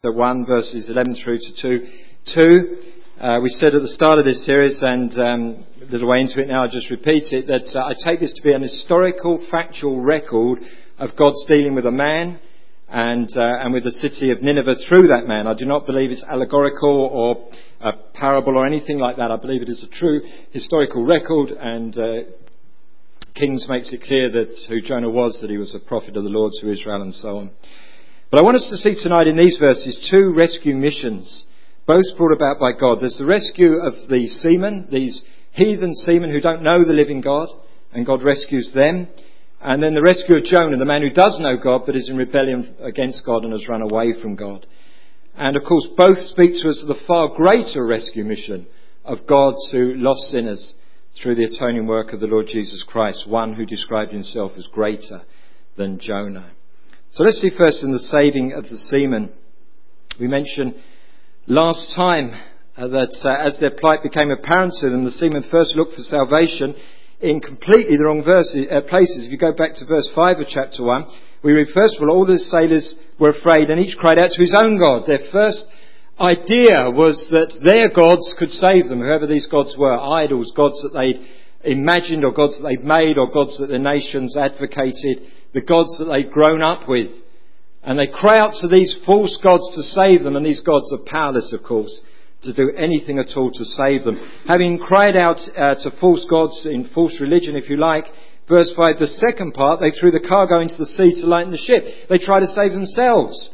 1 verses 11 through to 2. 2 uh, we said at the start of this series, and um, a little way into it now, I'll just repeat it, that uh, I take this to be an historical, factual record of God's dealing with a man and, uh, and with the city of Nineveh through that man. I do not believe it's allegorical or a parable or anything like that. I believe it is a true historical record, and uh, Kings makes it clear that who Jonah was, that he was a prophet of the Lord to Israel and so on. But I want us to see tonight in these verses two rescue missions, both brought about by God. There's the rescue of the seamen, these heathen seamen who don't know the living God, and God rescues them. And then the rescue of Jonah, the man who does know God but is in rebellion against God and has run away from God. And of course, both speak to us of the far greater rescue mission of God to lost sinners through the atoning work of the Lord Jesus Christ, one who described himself as greater than Jonah. So let's see first in the saving of the seamen. We mentioned last time uh, that uh, as their plight became apparent to them, the seamen first looked for salvation in completely the wrong uh, places. If you go back to verse 5 of chapter 1, we read, first of all, all the sailors were afraid and each cried out to his own God. Their first idea was that their gods could save them, whoever these gods were, idols, gods that they'd imagined or gods that they'd made or gods that the nations advocated the gods that they've grown up with. And they cry out to these false gods to save them, and these gods are powerless, of course, to do anything at all to save them. Having cried out uh, to false gods in false religion, if you like, verse 5, the second part, they threw the cargo into the sea to lighten the ship. They try to save themselves.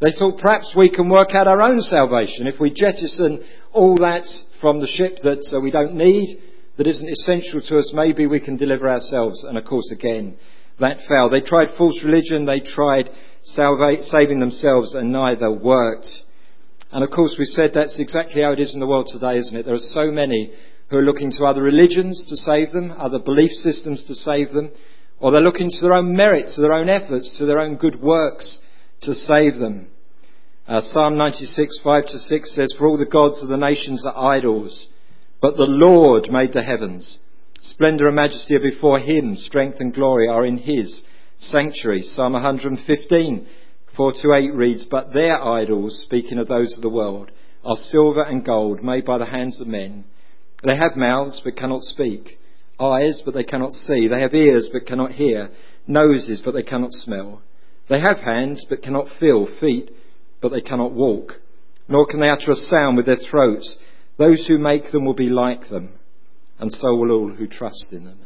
They thought perhaps we can work out our own salvation if we jettison all that from the ship that uh, we don't need, that isn't essential to us, maybe we can deliver ourselves. And of course, again, that failed. They tried false religion, they tried salva- saving themselves, and neither worked. And of course, we said that's exactly how it is in the world today, isn't it? There are so many who are looking to other religions to save them, other belief systems to save them, or they're looking to their own merit, to their own efforts, to their own good works to save them. Uh, Psalm 96, 5 to 6 says, For all the gods of the nations are idols, but the Lord made the heavens. Splendor and majesty are before him. Strength and glory are in his sanctuary. Psalm 115, 4 to 8 reads, But their idols, speaking of those of the world, are silver and gold made by the hands of men. They have mouths but cannot speak, eyes but they cannot see. They have ears but cannot hear, noses but they cannot smell. They have hands but cannot feel, feet but they cannot walk. Nor can they utter a sound with their throats. Those who make them will be like them and so will all who trust in them.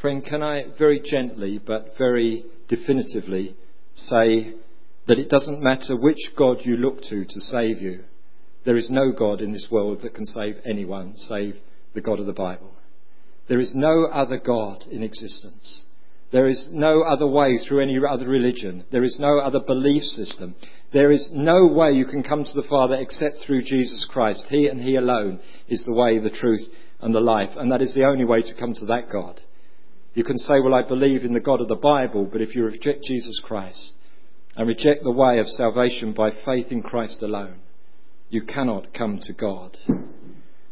Friend, can I very gently but very definitively say that it doesn't matter which God you look to to save you. There is no God in this world that can save anyone save the God of the Bible. There is no other God in existence. There is no other way through any other religion. There is no other belief system. There is no way you can come to the Father except through Jesus Christ. He and He alone is the way, the truth, and the life. And that is the only way to come to that God. You can say, well, I believe in the God of the Bible, but if you reject Jesus Christ and reject the way of salvation by faith in Christ alone, you cannot come to God.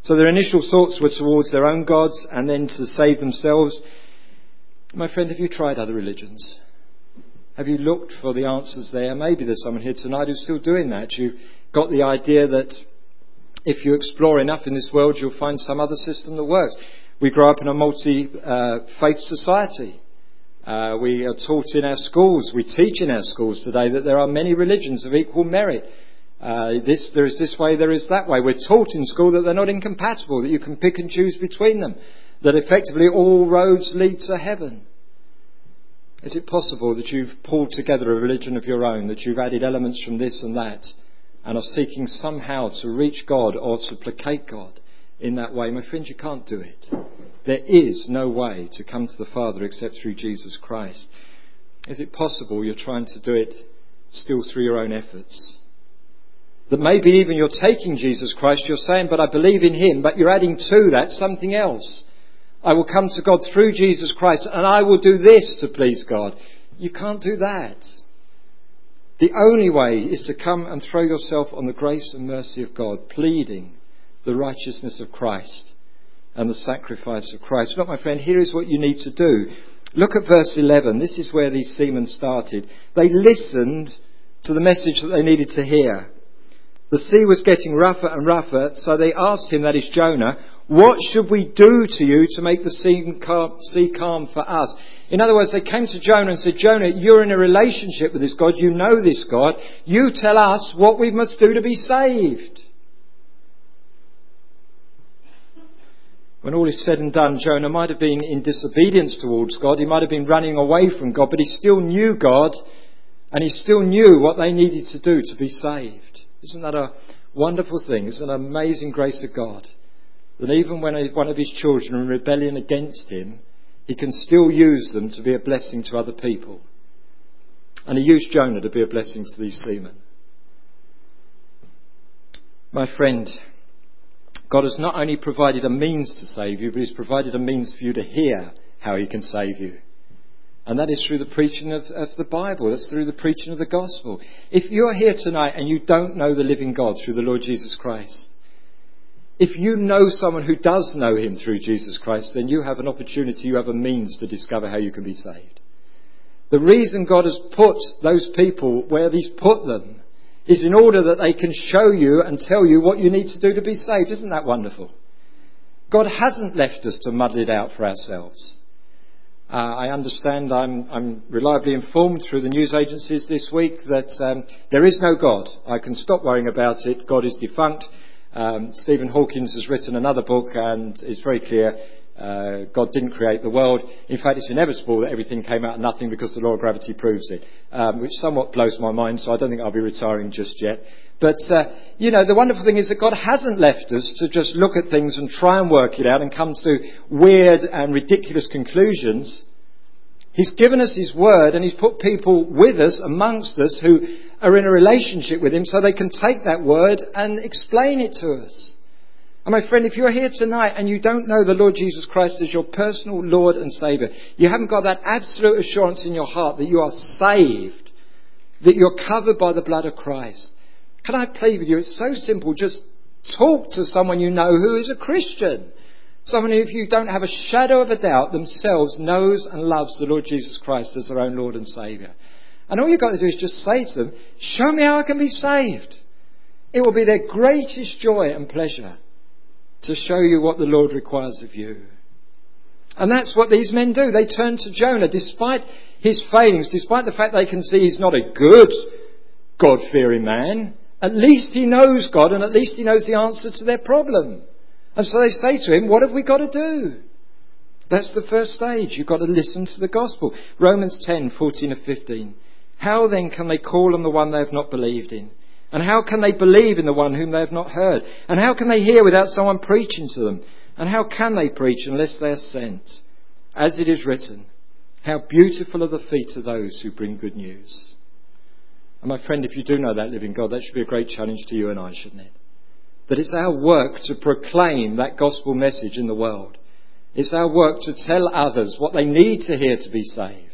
So their initial thoughts were towards their own gods and then to save themselves. My friend, have you tried other religions? Have you looked for the answers there? Maybe there's someone here tonight who's still doing that. You've got the idea that if you explore enough in this world, you'll find some other system that works. We grow up in a multi uh, faith society. Uh, we are taught in our schools, we teach in our schools today that there are many religions of equal merit. Uh, this, there is this way, there is that way. We're taught in school that they're not incompatible, that you can pick and choose between them, that effectively all roads lead to heaven. Is it possible that you've pulled together a religion of your own, that you've added elements from this and that, and are seeking somehow to reach God or to placate God in that way, my friends, you can't do it. There is no way to come to the Father except through Jesus Christ. Is it possible you're trying to do it still through your own efforts? That maybe even you're taking Jesus Christ, you're saying, but I believe in Him, but you're adding to that something else. I will come to God through Jesus Christ and I will do this to please God. You can't do that. The only way is to come and throw yourself on the grace and mercy of God, pleading the righteousness of Christ and the sacrifice of Christ. Look, my friend, here is what you need to do. Look at verse 11. This is where these seamen started. They listened to the message that they needed to hear. The sea was getting rougher and rougher, so they asked him, that is Jonah, what should we do to you to make the sea calm for us? In other words, they came to Jonah and said, Jonah, you're in a relationship with this God. You know this God. You tell us what we must do to be saved. When all is said and done, Jonah might have been in disobedience towards God. He might have been running away from God, but he still knew God and he still knew what they needed to do to be saved. Isn't that a wonderful thing? It's an amazing grace of God. That even when one of his children are in rebellion against him, he can still use them to be a blessing to other people. And he used Jonah to be a blessing to these seamen. My friend, God has not only provided a means to save you, but He's provided a means for you to hear how He can save you. And that is through the preaching of, of, the Bible. That's through the preaching of the gospel. If you're here tonight and you don't know the living God through the Lord Jesus Christ, if you know someone who does know him through Jesus Christ, then you have an opportunity, you have a means to discover how you can be saved. The reason God has put those people where He's put them is in order that they can show you and tell you what you need to do to be saved. Isn't that wonderful? God hasn't left us to muddle it out for ourselves. Uh, I understand, I'm, I'm, reliably informed through the news agencies this week that um, there is no God. I can stop worrying about it. God is defunct. Um, Stephen Hawkins has written another book and it's very clear uh, God didn't create the world. In fact, it's inevitable that everything came out of nothing because the law of gravity proves it, um, which somewhat blows my mind, so I don't think I'll be retiring just yet. But, uh, you know, the wonderful thing is that God hasn't left us to just look at things and try and work it out and come to weird and ridiculous conclusions. He's given us His Word and He's put people with us, amongst us, who are in a relationship with Him so they can take that Word and explain it to us. And my friend, if you're here tonight and you don't know the Lord Jesus Christ as your personal Lord and Saviour, you haven't got that absolute assurance in your heart that you are saved, that you're covered by the blood of Christ. Can I plead with you? It's so simple. Just talk to someone you know who is a Christian. Someone who, if you don't have a shadow of a doubt, themselves knows and loves the Lord Jesus Christ as their own Lord and Saviour. And all you've got to do is just say to them, Show me how I can be saved. It will be their greatest joy and pleasure to show you what the Lord requires of you. And that's what these men do. They turn to Jonah despite his failings, despite the fact they can see he's not a good, God fearing man. At least he knows God and at least he knows the answer to their problem. And so they say to him, What have we got to do? That's the first stage. You've got to listen to the gospel. Romans 10, 14 and 15. How then can they call on the one they have not believed in? And how can they believe in the one whom they have not heard? And how can they hear without someone preaching to them? And how can they preach unless they are sent? As it is written, how beautiful are the feet of those who bring good news. And my friend, if you do know that living God, that should be a great challenge to you and I, shouldn't it? That it's our work to proclaim that gospel message in the world. It's our work to tell others what they need to hear to be saved.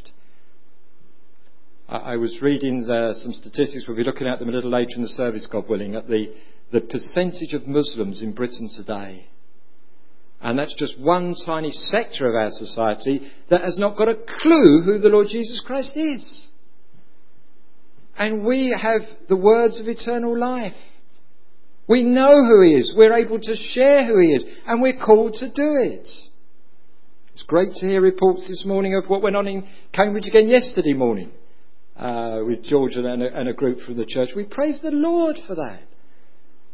I was reading uh, some statistics, we'll be looking at them a little later in the service, God willing, at the, the percentage of Muslims in Britain today. And that's just one tiny sector of our society that has not got a clue who the Lord Jesus Christ is. And we have the words of eternal life. We know who He is. We're able to share who He is. And we're called to do it. It's great to hear reports this morning of what went on in Cambridge again yesterday morning uh, with George and a, and a group from the church. We praise the Lord for that.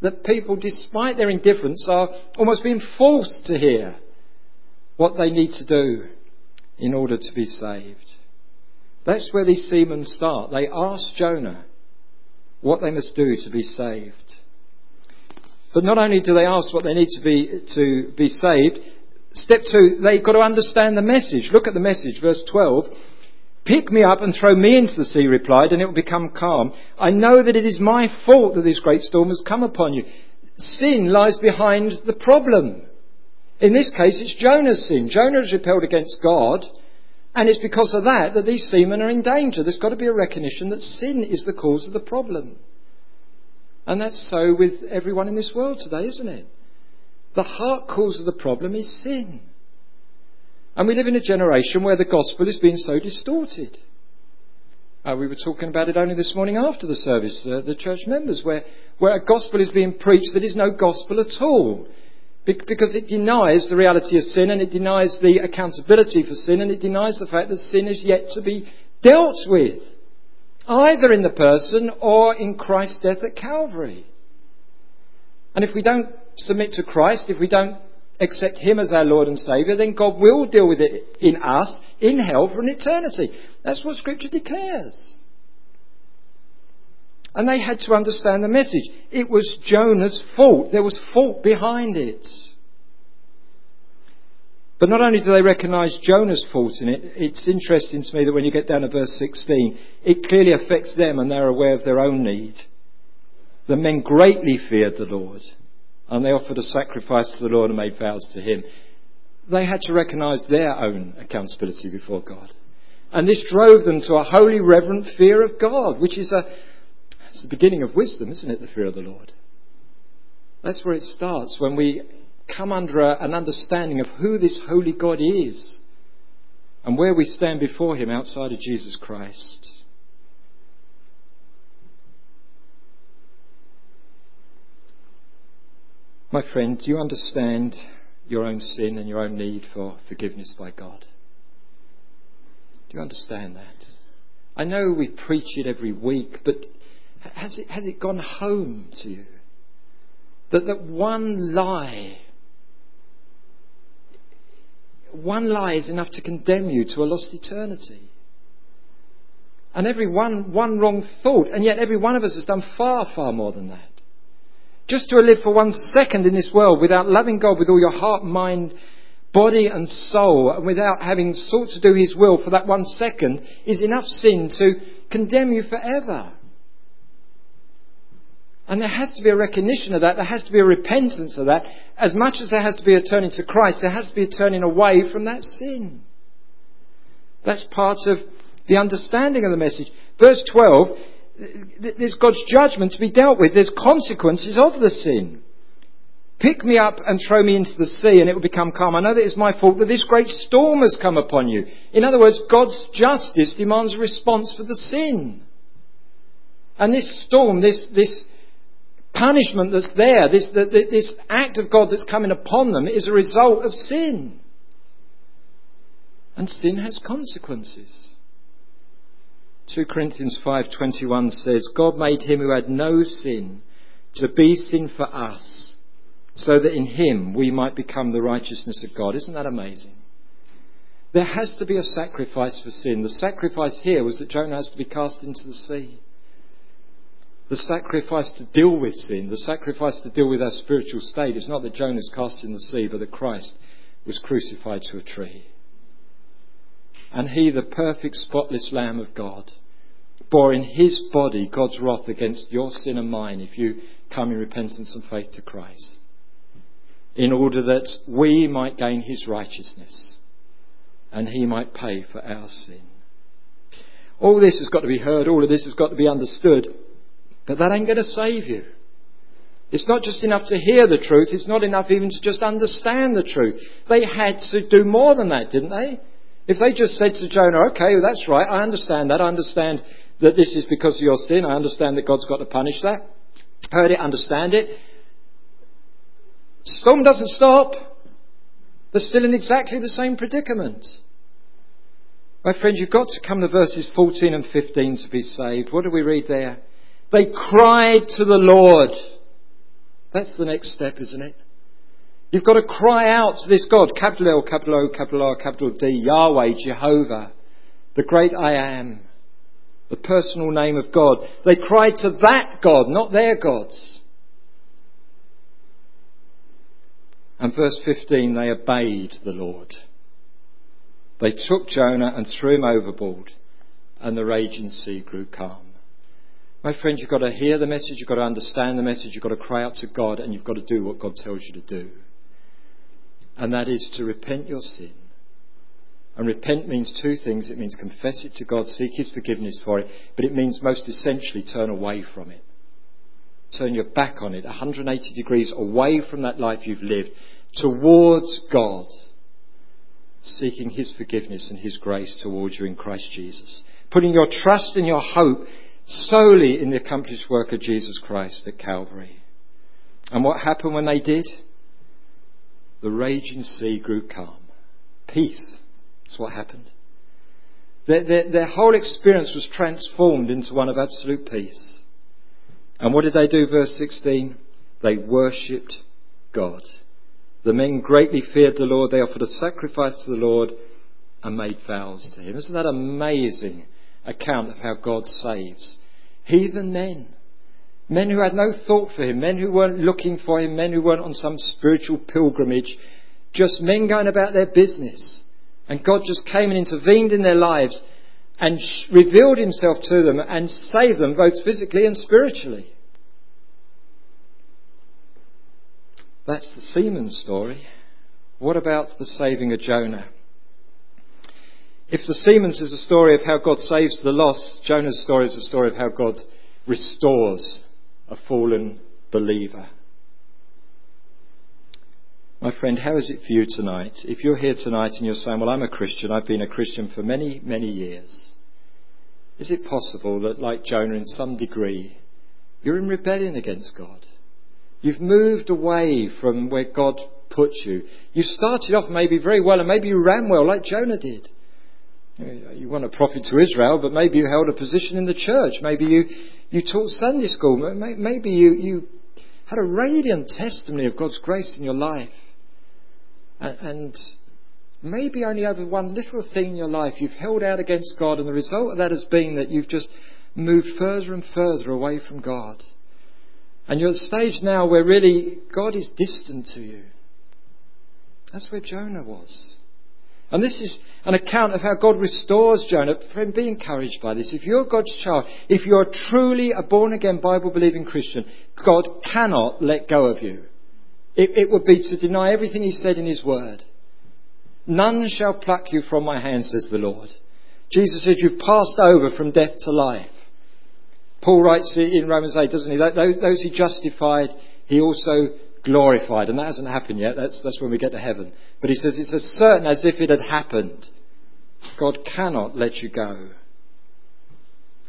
That people, despite their indifference, are almost being forced to hear what they need to do in order to be saved. That's where these seamen start. They ask Jonah what they must do to be saved. But not only do they ask what they need to be, to be saved, step two, they've got to understand the message. Look at the message, verse 12. Pick me up and throw me into the sea, replied, and it will become calm. I know that it is my fault that this great storm has come upon you. Sin lies behind the problem. In this case, it's Jonah's sin. Jonah has repelled against God, and it's because of that that these seamen are in danger. There's got to be a recognition that sin is the cause of the problem. And that's so with everyone in this world today, isn't it? The heart cause of the problem is sin. And we live in a generation where the gospel is being so distorted. Uh, we were talking about it only this morning after the service, uh, the church members, where, where a gospel is being preached that is no gospel at all. Be- because it denies the reality of sin and it denies the accountability for sin and it denies the fact that sin is yet to be dealt with. Either in the person or in Christ's death at Calvary. And if we don't submit to Christ, if we don't accept Him as our Lord and Saviour, then God will deal with it in us in hell for an eternity. That's what Scripture declares. And they had to understand the message. It was Jonah's fault. There was fault behind it. But not only do they recognize Jonah's fault in it, it's interesting to me that when you get down to verse 16, it clearly affects them and they're aware of their own need. The men greatly feared the Lord and they offered a sacrifice to the Lord and made vows to Him. They had to recognize their own accountability before God. And this drove them to a holy, reverent fear of God, which is a, it's the beginning of wisdom, isn't it? The fear of the Lord. That's where it starts, when we come under a, an understanding of who this holy God is and where we stand before Him outside of Jesus Christ. My friend, do you understand your own sin and your own need for forgiveness by God? Do you understand that? I know we preach it every week, but has it, has it gone home to you? That, that one lie, one lie is enough to condemn you to a lost eternity. And every one, one wrong thought, and yet every one of us has done far, far more than that. Just to live for one second in this world without loving God with all your heart, mind, body and soul, and without having sought to do His will for that one second is enough sin to condemn you forever. And there has to be a recognition of that. There has to be a repentance of that. As much as there has to be a turning to Christ, there has to be a turning away from that sin. That's part of the understanding of the message. Verse 12 there's God's judgment to be dealt with. There's consequences of the sin. Pick me up and throw me into the sea and it will become calm. I know that it's my fault that this great storm has come upon you. In other words, God's justice demands a response for the sin. And this storm, this, this punishment that's there, this, this act of God that's coming upon them is a result of sin. And sin has consequences. 2 Corinthians 5:21 says, God made him who had no sin to be sin for us, so that in him we might become the righteousness of God. Isn't that amazing? There has to be a sacrifice for sin. The sacrifice here was that Jonah has to be cast into the sea. The sacrifice to deal with sin, the sacrifice to deal with our spiritual state is not that Jonah is cast in the sea, but that Christ was crucified to a tree. And he, the perfect, spotless Lamb of God, bore in his body God's wrath against your sin and mine if you come in repentance and faith to Christ. In order that we might gain his righteousness and he might pay for our sin. All this has got to be heard, all of this has got to be understood, but that ain't going to save you. It's not just enough to hear the truth, it's not enough even to just understand the truth. They had to do more than that, didn't they? If they just said to Jonah, okay, well, that's right, I understand that, I understand that this is because of your sin. I understand that God's got to punish that. Heard it, understand it. Storm doesn't stop. They're still in exactly the same predicament. My friends, you've got to come to verses 14 and 15 to be saved. What do we read there? They cried to the Lord. That's the next step, isn't it? You've got to cry out to this God, capital L, capital O, capital R, capital D, Yahweh, Jehovah, the great I am the personal name of God. They cried to that God, not their gods. And verse 15, they obeyed the Lord. They took Jonah and threw him overboard, and the raging sea grew calm. My friend, you've got to hear the message, you've got to understand the message, you've got to cry out to God, and you've got to do what God tells you to do. And that is to repent your sin and repent means two things. It means confess it to God, seek His forgiveness for it, but it means most essentially turn away from it. Turn your back on it, 180 degrees away from that life you've lived, towards God, seeking His forgiveness and His grace towards you in Christ Jesus. putting your trust and your hope solely in the accomplished work of Jesus Christ at Calvary. And what happened when they did? The raging sea grew calm. Peace. That's what happened. Their, their, their whole experience was transformed into one of absolute peace. And what did they do, verse 16? They worshipped God. The men greatly feared the Lord. They offered a sacrifice to the Lord and made vows to him. Isn't that amazing account of how God saves? Heathen men. Men who had no thought for him, men who weren't looking for him, men who weren't on some spiritual pilgrimage, just men going about their business. And God just came and intervened in their lives and revealed himself to them and saved them both physically and spiritually. That's the seaman story. What about the saving of Jonah? If the Seaman's is a story of how God saves the lost, Jonah's story is a story of how God restores a fallen believer. My friend, how is it for you tonight? If you're here tonight and you're saying, Well, I'm a Christian, I've been a Christian for many, many years, is it possible that, like Jonah, in some degree, you're in rebellion against God? You've moved away from where God put you. You started off maybe very well, and maybe you ran well, like Jonah did. You weren't a prophet to Israel, but maybe you held a position in the church. Maybe you, you taught Sunday school. Maybe you, you had a radiant testimony of God's grace in your life. And, and maybe only over one little thing in your life you've held out against God, and the result of that has been that you've just moved further and further away from God. And you're at a stage now where really God is distant to you. That's where Jonah was. And this is an account of how God restores Jonah. Friend, be encouraged by this. If you're God's child, if you're truly a born again Bible believing Christian, God cannot let go of you. It, it would be to deny everything He said in His Word. None shall pluck you from my hand, says the Lord. Jesus said, You've passed over from death to life. Paul writes in Romans 8, doesn't he? Those, those he justified, he also glorified. And that hasn't happened yet. That's, that's when we get to heaven. But he says it's as certain as if it had happened. God cannot let you go.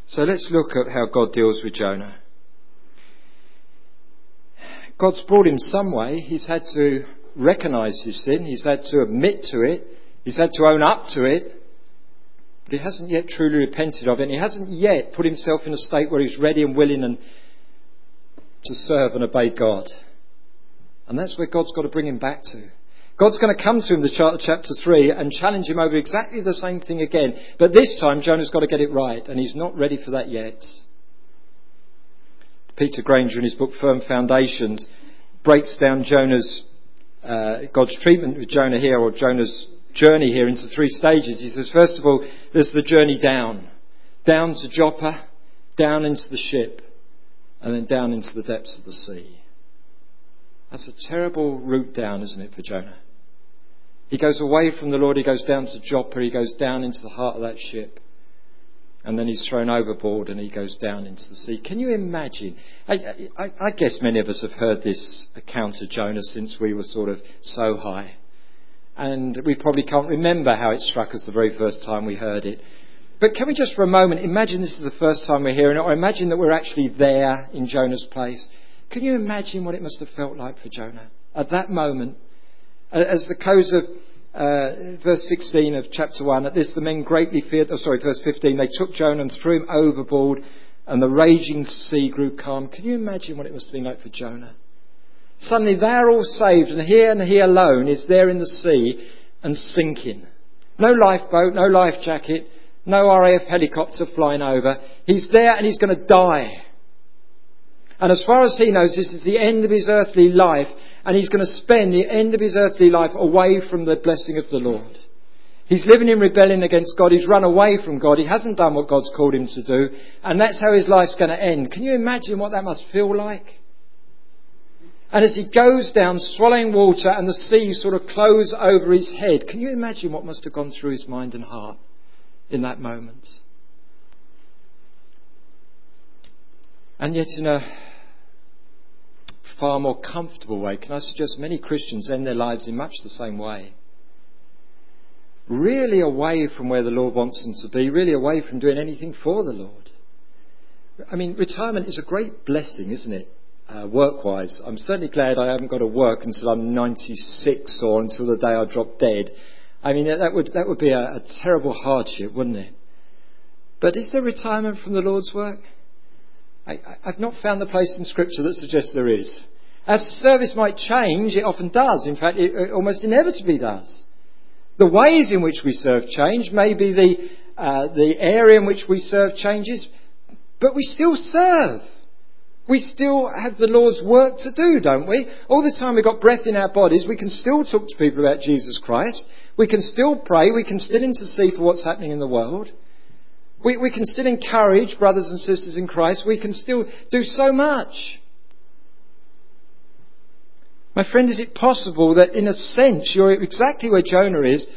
So let's look at how God deals with Jonah. God's brought him some way. He's had to recognize his sin. He's had to admit to it. He's had to own up to it. But he hasn't yet truly repented of it. And he hasn't yet put himself in a state where he's ready and willing and to serve and obey God. And that's where God's got to bring him back to. God's going to come to him, the chapter 3, and challenge him over exactly the same thing again. But this time, Jonah's got to get it right, and he's not ready for that yet. Peter Granger, in his book Firm Foundations, breaks down Jonah's, uh, God's treatment with Jonah here, or Jonah's journey here, into three stages. He says, first of all, there's the journey down. Down to Joppa, down into the ship, and then down into the depths of the sea. That's a terrible route down, isn't it, for Jonah? He goes away from the Lord, he goes down to Joppa, he goes down into the heart of that ship. And then he's thrown overboard and he goes down into the sea. Can you imagine? I, I, I guess many of us have heard this account of Jonah since we were sort of so high. And we probably can't remember how it struck us the very first time we heard it. But can we just for a moment imagine this is the first time we're hearing it, or imagine that we're actually there in Jonah's place? Can you imagine what it must have felt like for Jonah at that moment? As the close of uh, verse 16 of chapter 1, at this the men greatly feared, oh sorry, verse 15, they took Jonah and threw him overboard and the raging sea grew calm. Can you imagine what it must have been like for Jonah? Suddenly they're all saved and he and he alone is there in the sea and sinking. No lifeboat, no life jacket, no RAF helicopter flying over. He's there and he's going to die. And as far as he knows, this is the end of his earthly life, and he's going to spend the end of his earthly life away from the blessing of the Lord. He's living in rebellion against God. He's run away from God. He hasn't done what God's called him to do. And that's how his life's going to end. Can you imagine what that must feel like? And as he goes down, swallowing water, and the sea sort of close over his head, can you imagine what must have gone through his mind and heart in that moment? And yet, in a far more comfortable way, can I suggest many Christians end their lives in much the same way? really away from where the Lord wants them to be, really away from doing anything for the Lord. I mean, retirement is a great blessing, isn't it? Uh, work wise. I'm certainly glad I haven't got to work until I'm 96 or until the day I drop dead. I mean, that would, that would be a, a terrible hardship, wouldn't it? But is there retirement from the Lord's work? I, have not found the place in Scripture that suggests there is. As service might change, it often does. In fact, it, almost inevitably does. The ways in which we serve change, maybe the, uh, the area in which we serve changes, but we still serve. We still have the Lord's work to do, don't we? All the time we've got breath in our bodies, we can still talk to people about Jesus Christ. We can still pray. We can still intercede for what's happening in the world. We, we can still encourage brothers and sisters in Christ. We can still do so much. My friend, is it possible that in a sense you're exactly where Jonah is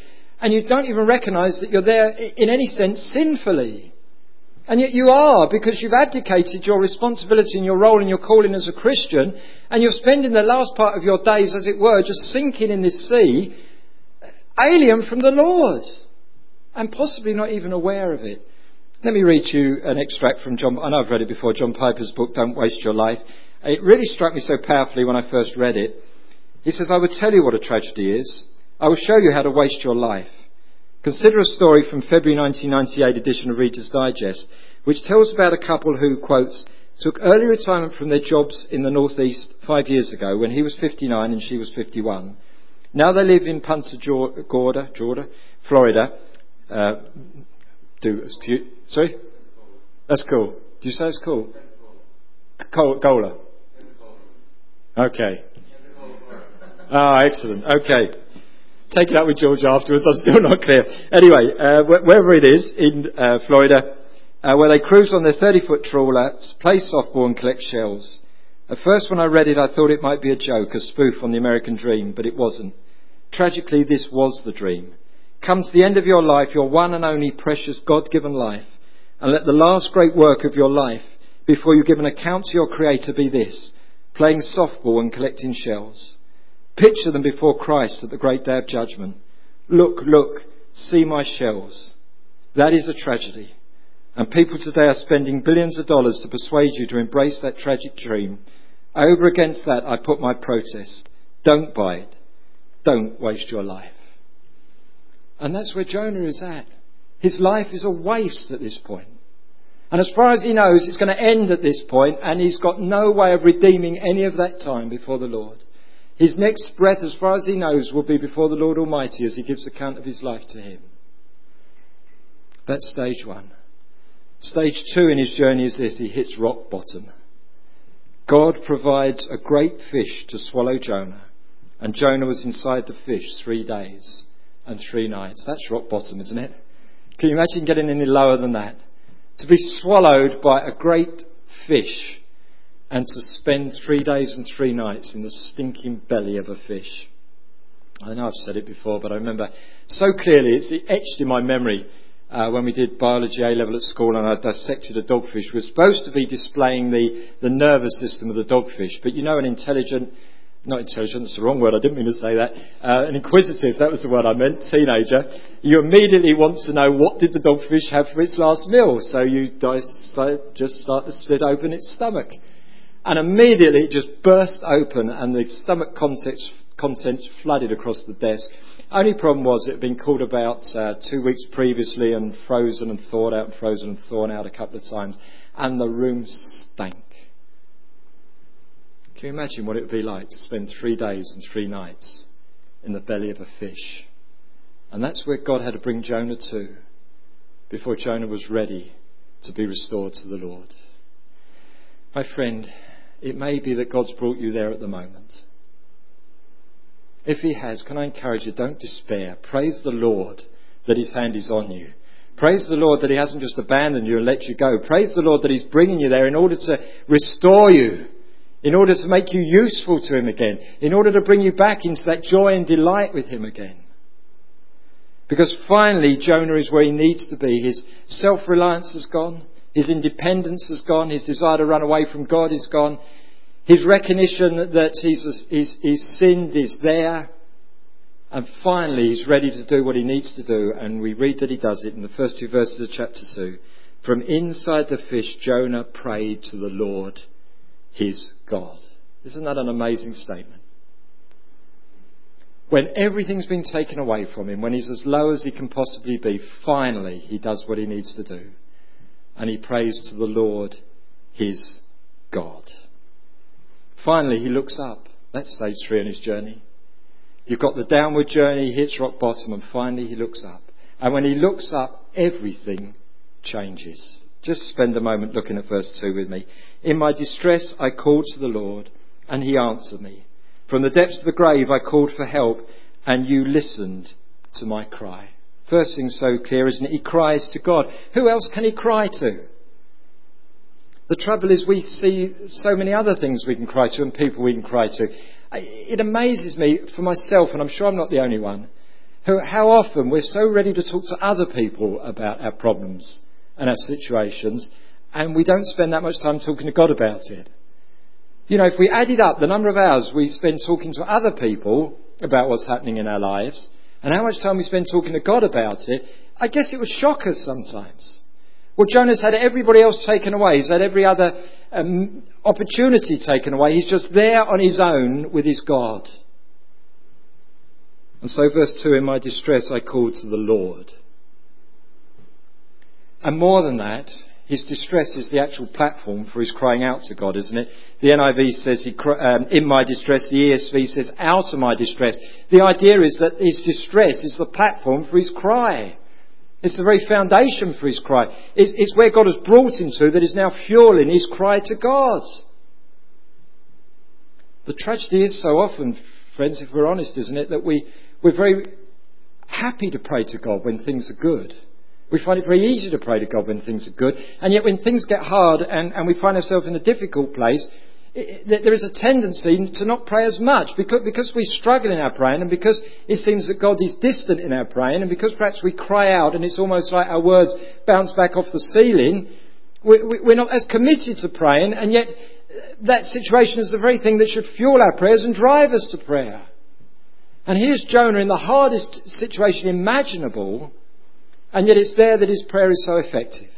and you don't even recognize that you're there in any sense sinfully? And yet you are because you've abdicated your responsibility and your role and your calling as a Christian and you're spending the last part of your days, as it were, just sinking in this sea, alien from the Lord and possibly not even aware of it. Let me read you an extract from John, I know I've read it before, John Piper's book, Don't Waste Your Life. It really struck me so powerfully when I first read it. He says, I will tell you what a tragedy is. I will show you how to waste your life. Consider a story from February 1998 edition of Reader's Digest, which tells about a couple who, quotes, took early retirement from their jobs in the Northeast five years ago when he was 59 and she was 51. Now they live in Punta Gorda, Florida. Uh, do, excuse, sorry? That's cool. Do you say it's cool? Gola. Okay. Ah, excellent. Okay. Take it up with George afterwards. I'm still not clear. Anyway, uh, wherever it is in uh, Florida, uh, where they cruise on their 30 foot trawler, play softball and collect shells. At first, when I read it, I thought it might be a joke, a spoof on the American dream, but it wasn't. Tragically, this was the dream. Comes the end of your life, your one and only precious God given life, and let the last great work of your life, before you give an account to your Creator, be this playing softball and collecting shells. Picture them before Christ at the great day of judgment. Look, look, see my shells. That is a tragedy. And people today are spending billions of dollars to persuade you to embrace that tragic dream. Over against that, I put my protest. Don't buy it. Don't waste your life. And that's where Jonah is at. His life is a waste at this point. And as far as he knows, it's going to end at this point, and he's got no way of redeeming any of that time before the Lord. His next breath, as far as he knows, will be before the Lord Almighty as he gives account of his life to him. That's stage one. Stage two in his journey is this he hits rock bottom. God provides a great fish to swallow Jonah, and Jonah was inside the fish three days and three nights. That's rock bottom, isn't it? Can you imagine getting any lower than that? To be swallowed by a great fish and to spend three days and three nights in the stinking belly of a fish. I know I've said it before, but I remember so clearly, it's etched in my memory uh, when we did biology A level at school and I dissected a dogfish. We were supposed to be displaying the, the nervous system of the dogfish, but you know, an intelligent, not intelligent, that's the wrong word, I didn't mean to say that, uh, an inquisitive, that was the word I meant, teenager, you immediately want to know what did the dogfish have for its last meal, so you just start to split open its stomach. And immediately it just burst open and the stomach contents, contents flooded across the desk. Only problem was it had been called about uh, two weeks previously and frozen and thawed out and frozen and thawed out a couple of times. And the room stank. You imagine what it would be like to spend three days and three nights in the belly of a fish? And that's where God had to bring Jonah to before Jonah was ready to be restored to the Lord. My friend, it may be that God's brought you there at the moment. If He has, can I encourage you, don't despair. Praise the Lord that His hand is on you. Praise the Lord that He hasn't just abandoned you and let you go. Praise the Lord that He's bringing you there in order to restore you, in order to make you useful to Him again, in order to bring you back into that joy and delight with Him again. Because finally, Jonah is where he needs to be. His self reliance has gone. His independence has gone. His desire to run away from God is gone. His recognition that he's, he's, he's sinned is there. And finally, he's ready to do what he needs to do, and we read that he does it in the first two verses of chapter 2. From inside the fish, Jonah prayed to the Lord, his God. Isn't that an amazing statement? When everything's been taken away from him, when he's as low as he can possibly be, finally he does what he needs to do. And he prays to the Lord, his God. Finally, he looks up. That's stage three on his journey. You've got the downward journey, he hits rock bottom, and finally he looks up. And when he looks up, everything changes. Just spend a moment looking at verse 2 with me. In my distress, I called to the Lord, and he answered me. From the depths of the grave, I called for help, and you listened to my cry. First thing so clear, isn't it? He cries to God. Who else can he cry to? The trouble is we see so many other things we can cry to and people we can cry to. It amazes me for myself, and I'm sure I'm not the only one, how often we're so ready to talk to other people about our problems and our situations, and we don't spend that much time talking to God about it. You know, if we added up the number of hours we spend talking to other people about what's happening in our lives, and how much time we spend talking to God about it, I guess it would shock us sometimes. Well, Jonah's had everybody else taken away. He's had every other um, opportunity taken away. He's just there on his own with his God. And so, verse 2 In my distress, I called to the Lord. And more than that, his distress is the actual platform for his crying out to God, isn't it? The NIV says, he, um, in my distress. The ESV says, out of my distress. The idea is that his distress is the platform for his cry. It's the very foundation for his cry. It's, it's where God has brought him to that is now fueling his cry to God. The tragedy is so often, friends, if we're honest, isn't it, that we, we're very happy to pray to God when things are good. We find it very easy to pray to God when things are good. And yet when things get hard and, and we find ourselves in a difficult place, there is a tendency to not pray as much because, because we struggle in our praying and because it seems that God is distant in our praying and because perhaps we cry out and it's almost like our words bounce back off the ceiling, we're not as committed to praying and yet uh, that situation is the very thing that should fuel our prayers and drive us to prayer. And here's Jonah in the hardest situation imaginable and yet it's there that his prayer is so effective.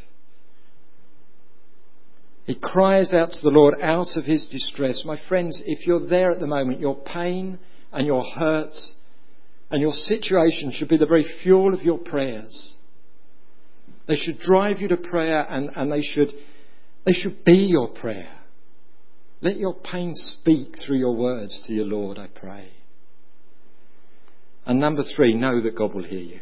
He cries out to the Lord out of his distress. My friends, if you're there at the moment, your pain and your hurt and your situation should be the very fuel of your prayers. They should drive you to prayer and, and they, should, they should be your prayer. Let your pain speak through your words to your Lord, I pray. And number three, know that God will hear you.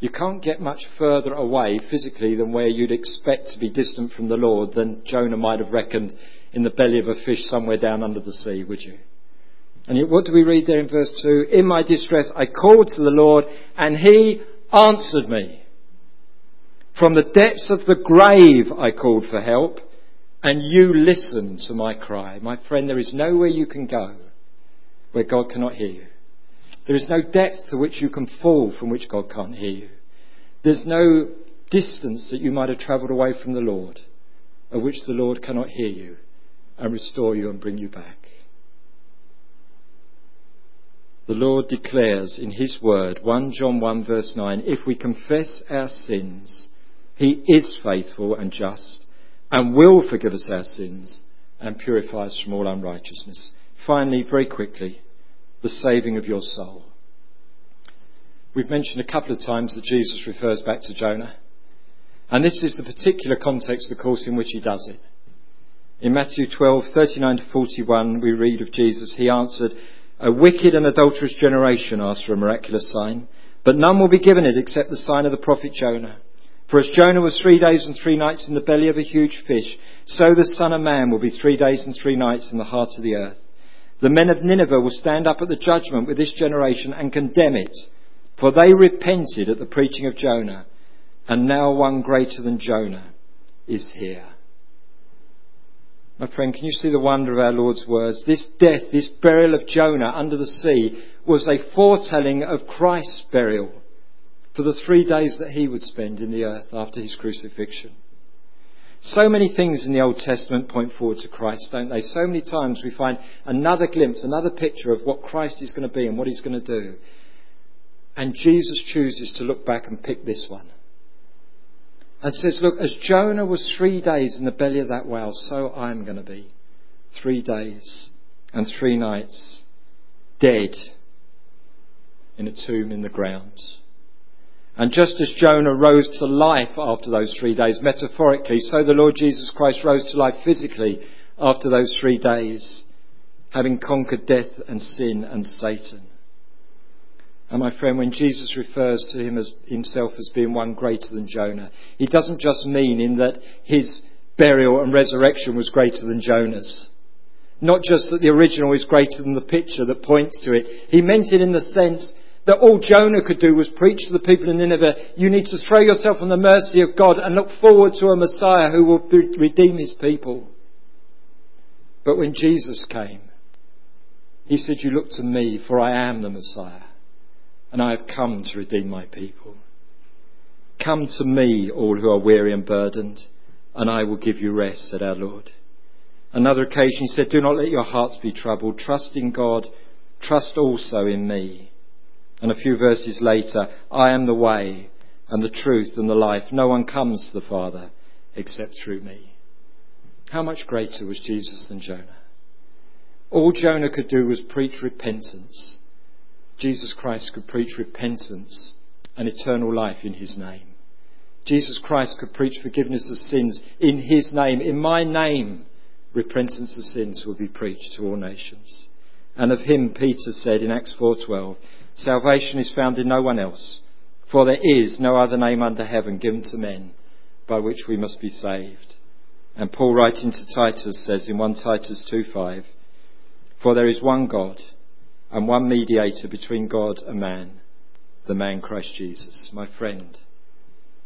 You can't get much further away physically than where you'd expect to be distant from the Lord than Jonah might have reckoned in the belly of a fish somewhere down under the sea, would you? And yet, what do we read there in verse 2? In my distress I called to the Lord and he answered me. From the depths of the grave I called for help and you listened to my cry. My friend, there is nowhere you can go where God cannot hear you. There is no depth to which you can fall from which God can't hear you. There's no distance that you might have travelled away from the Lord, of which the Lord cannot hear you and restore you and bring you back. The Lord declares in His Word, 1 John 1 verse 9, if we confess our sins, He is faithful and just and will forgive us our sins and purify us from all unrighteousness. Finally, very quickly, the saving of your soul. We've mentioned a couple of times that Jesus refers back to Jonah. And this is the particular context, of course, in which he does it. In Matthew 12, 39 to 41, we read of Jesus. He answered, A wicked and adulterous generation asks for a miraculous sign, but none will be given it except the sign of the prophet Jonah. For as Jonah was three days and three nights in the belly of a huge fish, so the Son of Man will be three days and three nights in the heart of the earth. The men of Nineveh will stand up at the judgment with this generation and condemn it, for they repented at the preaching of Jonah, and now one greater than Jonah is here. My friend, can you see the wonder of our Lord's words? This death, this burial of Jonah under the sea, was a foretelling of Christ's burial for the three days that he would spend in the earth after his crucifixion. So many things in the Old Testament point forward to Christ, don't they? So many times we find another glimpse, another picture of what Christ is going to be and what he's going to do. And Jesus chooses to look back and pick this one. And says, look, as Jonah was three days in the belly of that whale, so I'm going to be. Three days and three nights, dead in a tomb in the ground. And just as Jonah rose to life after those three days, metaphorically, so the Lord Jesus Christ rose to life physically after those three days, having conquered death and sin and Satan. And my friend, when Jesus refers to him as, himself as being one greater than Jonah, he doesn't just mean in that his burial and resurrection was greater than Jonah's. Not just that the original is greater than the picture that points to it. He meant it in the sense that all Jonah could do was preach to the people in Nineveh, you need to throw yourself on the mercy of God and look forward to a Messiah who will redeem his people. But when Jesus came, he said, You look to me, for I am the Messiah, and I have come to redeem my people. Come to me, all who are weary and burdened, and I will give you rest, said our Lord. Another occasion, he said, Do not let your hearts be troubled. Trust in God. Trust also in me. And a few verses later, I am the way and the truth and the life. No one comes to the Father except through me. How much greater was Jesus than Jonah? All Jonah could do was preach repentance. Jesus Christ could preach repentance and eternal life in his name. Jesus Christ could preach forgiveness of sins in his name, in my name. Repentance of sins will be preached to all nations. And of him Peter said in Acts 4:12, Salvation is found in no one else, for there is no other name under heaven given to men by which we must be saved. And Paul writing to Titus says in 1 Titus 2:5, For there is one God and one mediator between God and man, the man Christ Jesus. My friend,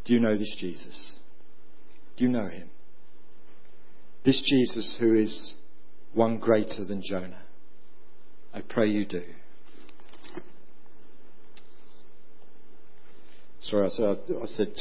do you know this Jesus? Do you know him? This Jesus who is one greater than Jonah. I pray you do. Sorry, I said, I said